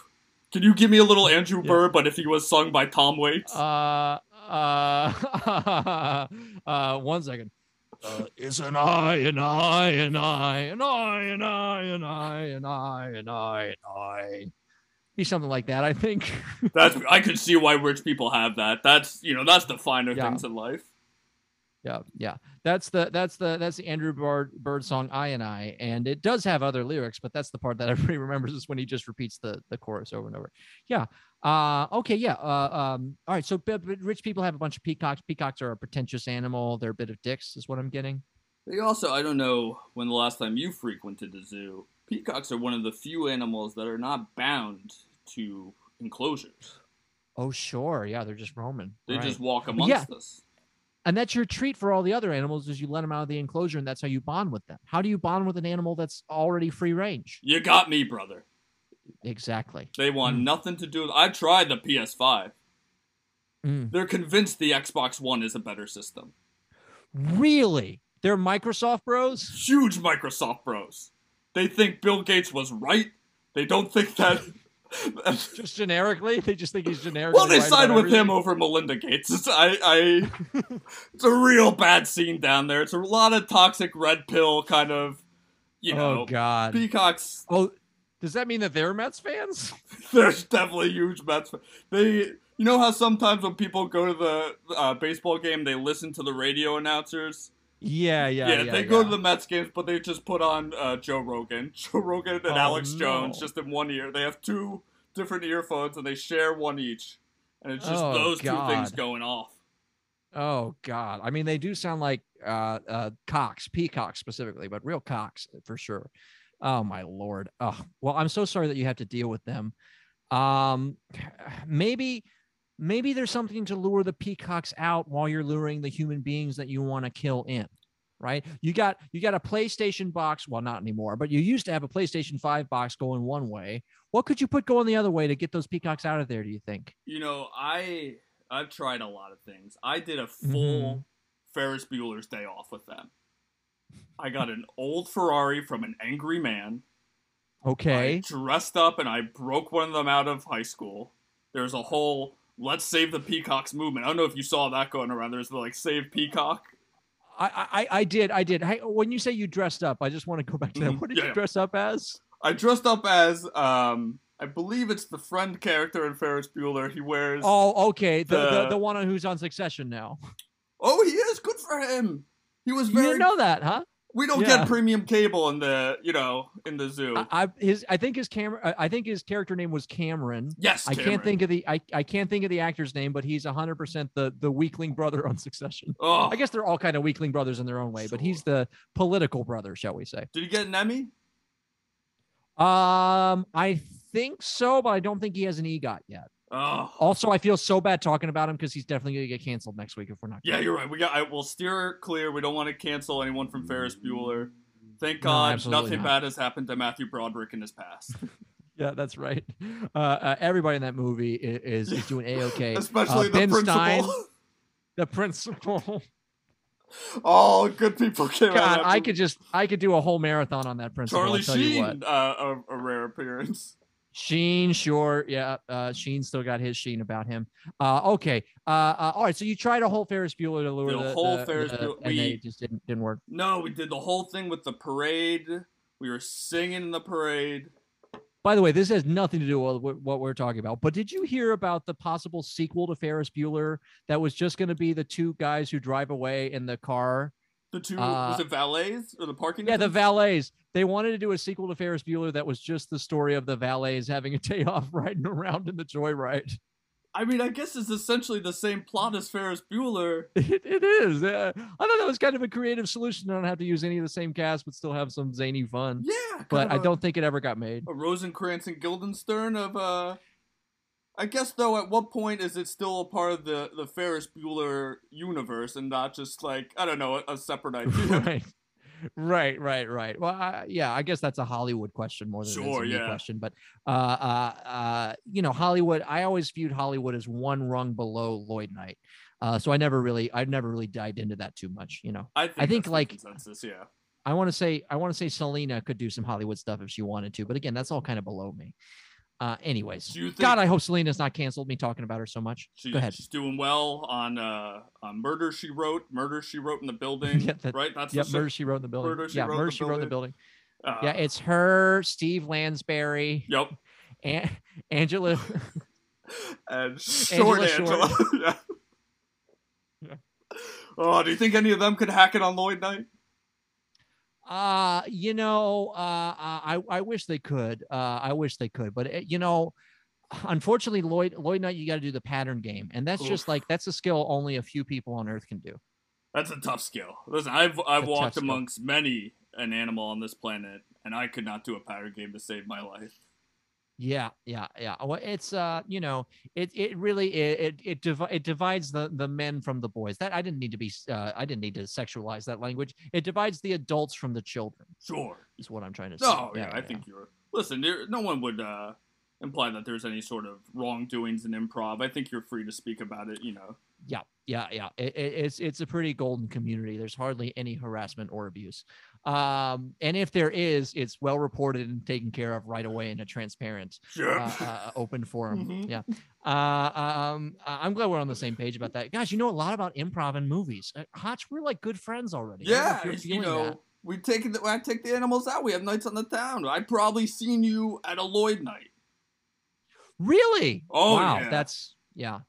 Can you give me a little Andrew Yeah. Bird, but if he was sung by Tom Waits? Uh, uh, uh, one second. Uh, it's an I and I and I and I and I and I and I and I and I. Be something like that, I think. That's I could see why rich people have that. That's you know that's the finer Yeah. things in life. Yeah, yeah. That's the that's the that's the Andrew Bird Bird song I and I, and it does have other lyrics, but that's the part that everybody remembers is when he just repeats the the chorus over and over. Yeah. Uh. Okay. Yeah. Uh. Um. All right. So, but, but rich people have a bunch of peacocks. Peacocks are a pretentious animal. They're a bit of dicks, is what I'm getting. They also I don't know when the last time you frequented the zoo. Peacocks are one of the few animals that are not bound to enclosures. Oh, sure. Yeah, they're just roaming. They Right. just walk amongst yeah. us. And that's your treat for all the other animals is you let them out of the enclosure, and that's how you bond with them. How do you bond with an animal that's already free range? You got me, brother. Exactly. They want Mm. nothing to do with. I tried the PS5. Mm. They're convinced the Xbox One is a better system. Really? They're Microsoft bros? Huge Microsoft bros. They think Bill Gates was right. They don't think that. Just generically? They just think he's generic. well, they side with him over Melinda Gates. It's, I, I, it's a real bad scene down there. It's a lot of toxic red pill kind of, you know, oh, God. Peacocks. Oh, does that mean that they're Mets fans? There's definitely huge Mets. fan- They, you know how sometimes when people go to the uh, baseball game, they listen to the radio announcers. Yeah, yeah, Yeah, yeah. they go to the Mets games, but they just put on uh, Joe Rogan, Joe Rogan and Oh, Alex no. Jones just in one ear. They have two different earphones and they share one each, and it's just Oh, those two things going off. Oh God! I mean, they do sound like uh, uh, cocks, peacocks specifically, but real cocks for sure. Oh my lord! Oh well, I'm so sorry that you have to deal with them. Um, maybe, maybe there's something to lure the peacocks out while you're luring the human beings that you want to kill in. Right? You got you got a PlayStation box. Well, not anymore, but you used to have a PlayStation Five box going one way. What could you put going the other way to get those peacocks out of there? Do you think? You know, I I've tried a lot of things. I did a Mm-hmm. full Ferris Bueller's Day Off with them. I got an old Ferrari from an angry man. Okay. I dressed up and I broke one of them out of high school. There's a whole "Let's Save the Peacocks" movement. I don't know if you saw that going around. There's the like "Save Peacock." I, I I did I did. Hey, when you say you dressed up, I just want to go back to that. Mhm. What did Yeah, you yeah. dress up as? I dressed up as um, I believe it's the friend character in Ferris Bueller. He wears. Oh, okay, the the, The- the one who's on Succession now. Oh, he is good for him. He was You very. didn't know that, huh? We don't Yeah. get premium cable in the you know in the zoo. I, I his I think his camera I think his character name was Cameron. yes, I can't think of the I, I can't think of the actor's name, but he's hundred percent the the weakling brother on Succession. Oh, I guess they're all kind of weakling brothers in their own way, but he's the political brother, shall we say? did he get an Emmy? Um, I think so, but I don't think he has an EGOT yet. Oh, Also, I feel so bad talking about him because he's definitely gonna get canceled next week if we're not. yeah, you're right. We got. I will steer clear. We don't want to cancel anyone from Ferris Bueller. Thank God, absolutely nothing not. bad has happened to Matthew Broderick in his past. Yeah, that's right. Uh, uh, everybody in that movie is is doing a okay. Especially uh, the Ben principal. Stein, the principal. All good people came out. God, I could just I could do a whole marathon on that principal. Charlie I'll tell you what. Sheen, uh, a, a rare appearance. Sheen, sure, yeah. Uh, Sheen still got his Sheen about him. Uh, okay. Uh, uh, all right. So you tried a whole Ferris Bueller to lure The the, whole the- Ferris the- Bueller- and we- just didn't didn't work. No, we did the whole thing with the parade. We were singing in the parade. By the way, this has nothing to do with what we're talking about. But did you hear about the possible sequel to Ferris Bueller that was just going to be the two guys who drive away in the car? The two Uh, was it valets or the parking? Yeah, the valets. They wanted to do a sequel to Ferris Bueller that was just the story of the valets having a day off riding around in the joyride. I mean, I guess it's essentially the same plot as Ferris Bueller. It, it is. Uh, I thought that was kind of a creative solution. I don't have to use any of the same cast, but still have some zany fun. Yeah, But kind I don't think it ever got made. a Rosencrantz and Guildenstern of uh I guess though at what point is it still a part of the the Ferris Bueller universe and not just like I don't know a, a separate idea? right. Right, right, right. Well, I, yeah, I guess that's a Hollywood question more than Sure, a yeah. question. But, uh, uh, uh, you know, Hollywood. I always viewed Hollywood as one rung below Lloyd Knight. Uh, so I never really, I never really dived into that too much. You know, I think, I think, like- consensus. Yeah. I want to say, I want to say Selena could do some Hollywood stuff if she wanted to, but again, that's all kind of below me. Uh, anyways, think God, I hope Selena's not canceled me talking about her so much. she, Go ahead. she's doing well on uh on Murder She Wrote, Murder She Wrote in the building, Yeah, that- right? That's Yep, the Murder She Wrote in the building. Murder, She yeah, Wrote in Murder the She Wrote in the building. uh, Yeah, it's her, Steve Lansbury, yep. and Angela. and short Angela Angela. Yeah. Oh, do you think any of them could hack it on Lloyd Knight? Uh, you know, uh, uh, I I wish they could. Uh, I wish they could, but uh, you know, unfortunately, Lloyd Lloyd Knight, you got to do the pattern game, and that's just like that's a skill only a few people on Earth can do. That's a tough skill. Listen, I've I've walked skill. amongst many an animal on this planet, and I could not do a pattern game to save my life. Yeah, yeah, yeah. Well, it's uh, you know, it it really it it divi- it divides the the men from the boys. That I didn't need to be uh, I didn't need to sexualize that language. It divides the adults from the children. Sure. Is what I'm trying to say. No, yeah, I think you're. Listen, there, no one would uh, imply that there's any sort of wrongdoings in improv. I think you're free to speak about it. You know. Yeah, yeah, yeah. It, it, it's it's a pretty golden community. There's hardly any harassment or abuse, um, and if there is, it's well reported and taken care of right away in a transparent, Sure. uh, uh, open forum. Mhm. Yeah. Uh, um, I- I'm glad we're on the same page about that, guys. You know a lot about improv and movies. Uh, Hotch, we're like good friends already. I know yeah, you're you know, that. we take the, I take the animals out. We have nights on the town. I've probably seen you at a Lloyd night. Really? Oh, wow. yeah. That's yeah.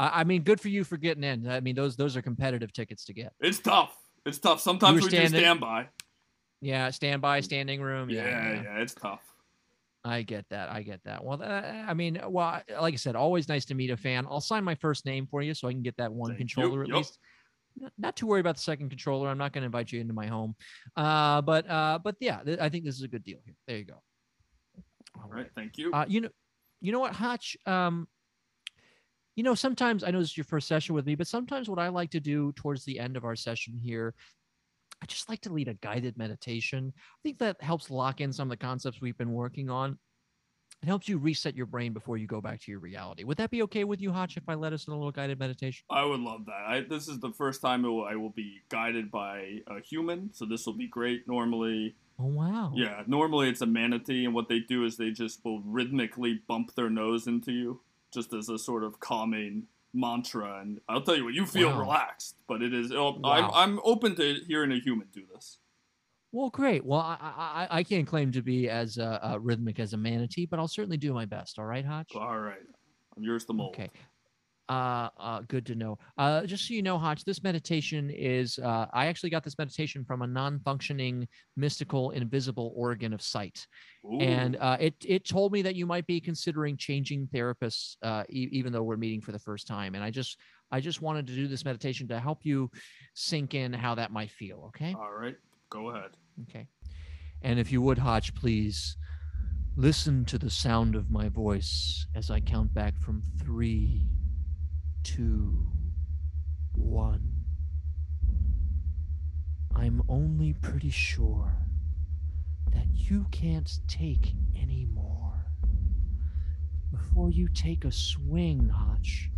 I, I mean, good for you for getting in. I mean, those those are competitive tickets to get. It's tough. It's tough. Sometimes we do standby. Yeah, standby, standing room. Yeah, yeah. yeah, it's tough. I get that. I get that. Well, uh, I mean, well, like I said, always nice to meet a fan. I'll sign my first name for you so I can get that one Thank you. controller at Yup. least. Not, too worried about the second controller. I'm not going to invite you into my home. Uh, but uh, but yeah, th- I think this is a good deal here. There you go. All All right, thank you. Uh, you know, you know what, Hotch? Um, you know, sometimes I know this is your first session with me, but sometimes what I like to do towards the end of our session here, I just like to lead a guided meditation. I think that helps lock in some of the concepts we've been working on. It helps you reset your brain before you go back to your reality. Would that be okay with you, Hotch, if I led us in a little guided meditation? I would love that. I, this is the first time will, I will be guided by a human, so this will be great. Normally, Oh wow. yeah, normally it's a manatee, and what they do is they just will rhythmically bump their nose into you, just as a sort of calming mantra. And I'll tell you what, you feel Wow. relaxed, but it is. Oh, Wow. I'm I'm open to hearing a human do this. Well, great. Well, I I, I- I can't claim to be as uh, uh, rhythmic as a manatee, but I'll certainly do my best. All right, Hotch. All right, I'm yours the mold. Okay. Uh, uh, good to know. Uh, just so you know, Hotch, this meditation is, uh, I actually got this meditation from a non-functioning, mystical, invisible organ of sight. And uh, it, it told me that you might be considering changing therapists, uh, e- even though we're meeting for the first time. And I just, I just wanted to do this meditation to help you sink in how that might feel. Okay. All right, go ahead. Okay. And if you would, Hotch, please listen to the sound of my voice as I count back from three, two, one. I'm only pretty sure that you can't take any more. Before you take a swing, Hotch,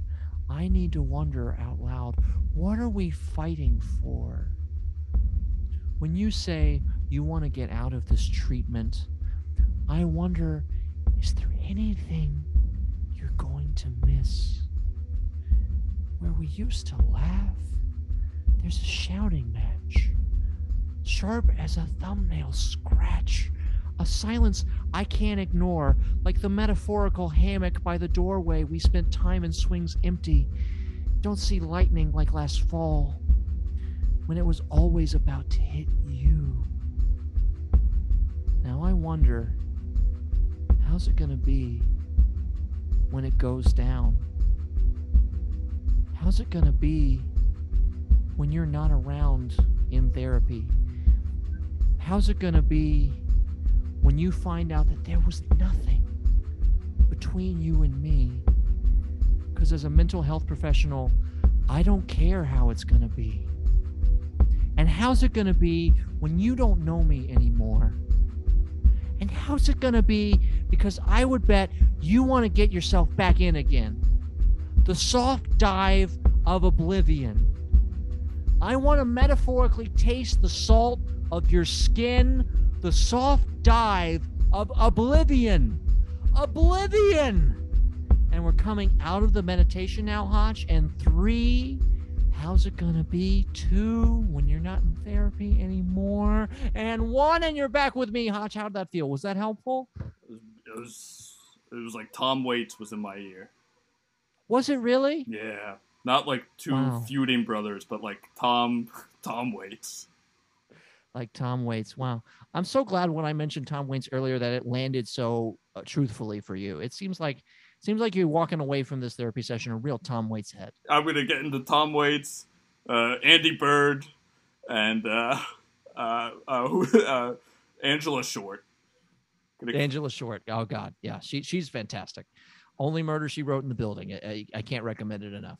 I need to wonder out loud what are we fighting for? When you say you want to get out of this treatment, I wonder is there anything you're going to miss? Where we used to laugh, there's a shouting match, sharp as a thumbnail scratch, a silence I can't ignore, like the metaphorical hammock by the doorway we spent time in swings empty. Don't see lightning like last fall when it was always about to hit you. Now I wonder, how's it gonna be when it goes down? How's it gonna be when you're not around in therapy? How's it gonna be when you find out that there was nothing between you and me? Because as a mental health professional, I don't care how it's gonna be. And how's it going to be when you don't know me anymore? And how's it going to be because I would bet you want to get yourself back in again? The soft dive of oblivion. I want to metaphorically taste the salt of your skin, the soft dive of oblivion. Oblivion! And we're coming out of the meditation now, Hotch. And three, how's it gonna be? Two, when you're not in therapy anymore. And one, and you're back with me, Hotch. How'd that feel? Was that helpful? It was it was like Tom Waits was in my ear. Was it really? Yeah. Not like two Wow. feuding brothers, but like Tom Tom Waits. like Tom Waits. Wow. I'm so glad when I mentioned Tom Waits earlier that it landed so uh, truthfully for you. It seems like seems like you're walking away from this therapy session a real Tom Waits head. I'm gonna get into Tom Waits, uh, Andy Bird, and uh, uh, uh, uh, Angela Short. Gonna- Angela Short. Oh God, yeah, she she's fantastic. Only murder she wrote in the building. I, I, can't recommend it enough.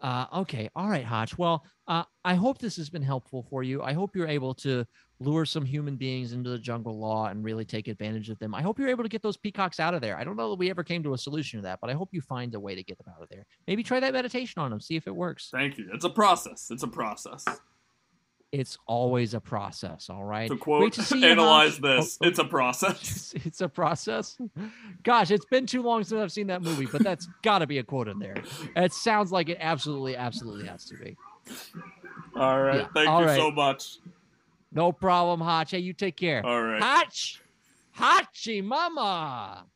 Uh, okay, all right, Hotch. Well, uh, I hope this has been helpful for you. I hope you're able to lure some human beings into the jungle law and really take advantage of them. I hope you're able to get those peacocks out of there. I don't know that we ever came to a solution to that, but I hope you find a way to get them out of there. Maybe try that meditation on them, see if it works. Thank you. It's a process. It's a process. It's always a process. All right. To quote, to analyze Hotch. this. Oh, oh. It's a process. It's, a process. Gosh, it's been too long since I've seen that movie, but that's got to be a quote in there. It sounds like it absolutely, absolutely has to be. All right. Yeah, Thank all you right. so much. No problem, Hotch. Hey, you take care. All right. Hotch, Hachi Mama.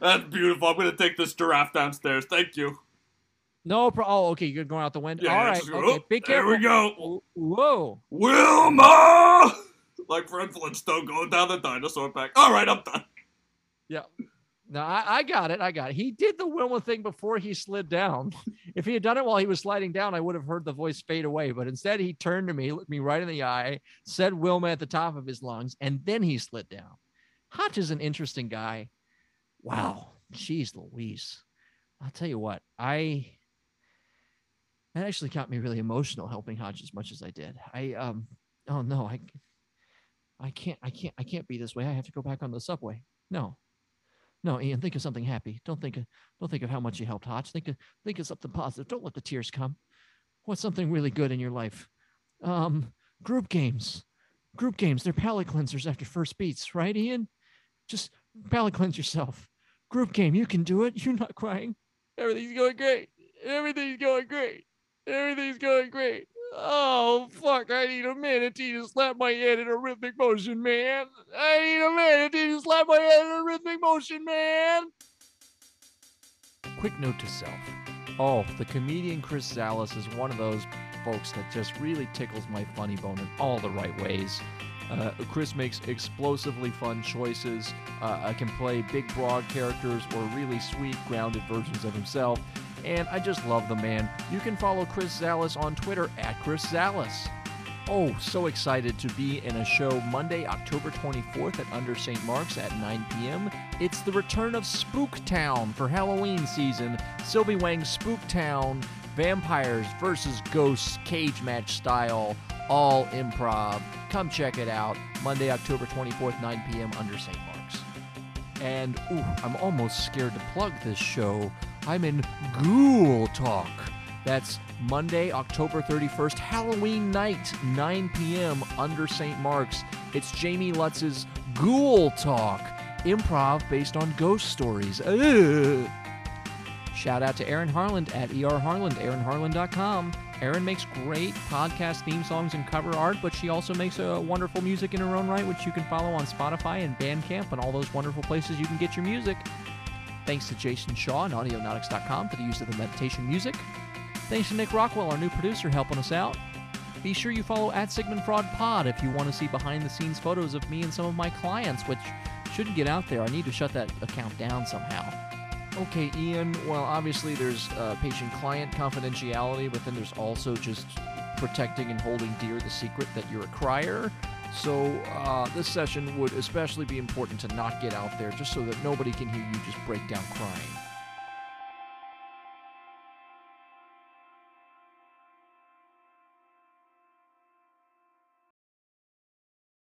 That's beautiful. I'm gonna take this giraffe downstairs. Thank you. No problem. Oh, okay. You're going out the window. Yeah, All right. go- Okay. oh, Be there careful. we go. Whoa. Wilma! Like Fred Flintstone going down the dinosaur pack. All right, I'm done. Yeah. No, I, I got it. I got it. He did the Wilma thing before he slid down. If he had done it while he was sliding down, I would have heard the voice fade away. But instead, he turned to me, looked me right in the eye, said Wilma at the top of his lungs, and then he slid down. Hotch is an interesting guy. Wow. Jeez Louise. I'll tell you what, I that actually got me really emotional helping Hotch as much as I did. I um oh no, I I can't I can't I can't be this way. I have to go back on the subway. No. No, Ian, think of something happy. Don't think of don't think of how much you helped Hotch. Think of think of something positive. Don't let the tears come. What's something really good in your life? Um, group games. Group games, they're palate cleansers after first beats, right, Ian? Just palate cleanse yourself. Group game, you can do it. You're not crying. Everything's going great. Everything's going great. Everything's going great. Oh fuck! I need a manatee to slap my head in a rhythmic motion, man. I need a manatee to slap my head in a rhythmic motion, man. Quick note to self. Oh, the comedian Chris Zalis is one of those folks that just really tickles my funny bone in all the right ways. Uh, Chris makes explosively fun choices. Uh, I can play big, broad characters or really sweet, grounded versions of himself. And I just love the man. You can follow Chris Zalis on Twitter at Chris Zalis. Oh, so excited to be in a show Monday, October 24th at Under St. Mark's at 9 p.m. It's the return of Spooktown for Halloween season. Sylvie Wang's Spooktown, vampires versus ghosts, cage match style, all improv. Come check it out. Monday, October 24th, 9 p.m. Under St. Mark's. And ooh, I'm almost scared to plug this show. I'm in Ghoul Talk. That's Monday, October 31st, Halloween night, 9 p.m. under St. Mark's. It's Jamie Lutz's Ghoul Talk, improv based on ghost stories. Ugh. Shout out to Erin Harland at erharland, aaronharland.com. Erin makes great podcast theme songs and cover art, but she also makes a wonderful music in her own right, which you can follow on Spotify and Bandcamp and all those wonderful places you can get your music. Thanks to Jason Shaw and Audionautix.com for the use of the meditation music. Thanks to Nick Rockwell, our new producer, helping us out. Be sure you follow at Sigmund Fraud Pod if you want to see behind the scenes photos of me and some of my clients, which shouldn't get out there. I need to shut that account down somehow. Okay, Ian. Well, obviously there's uh, patient client confidentiality, but then there's also just protecting and holding dear the secret that you're a crier. So uh, this session would especially be important to not get out there just so that nobody can hear you just break down crying.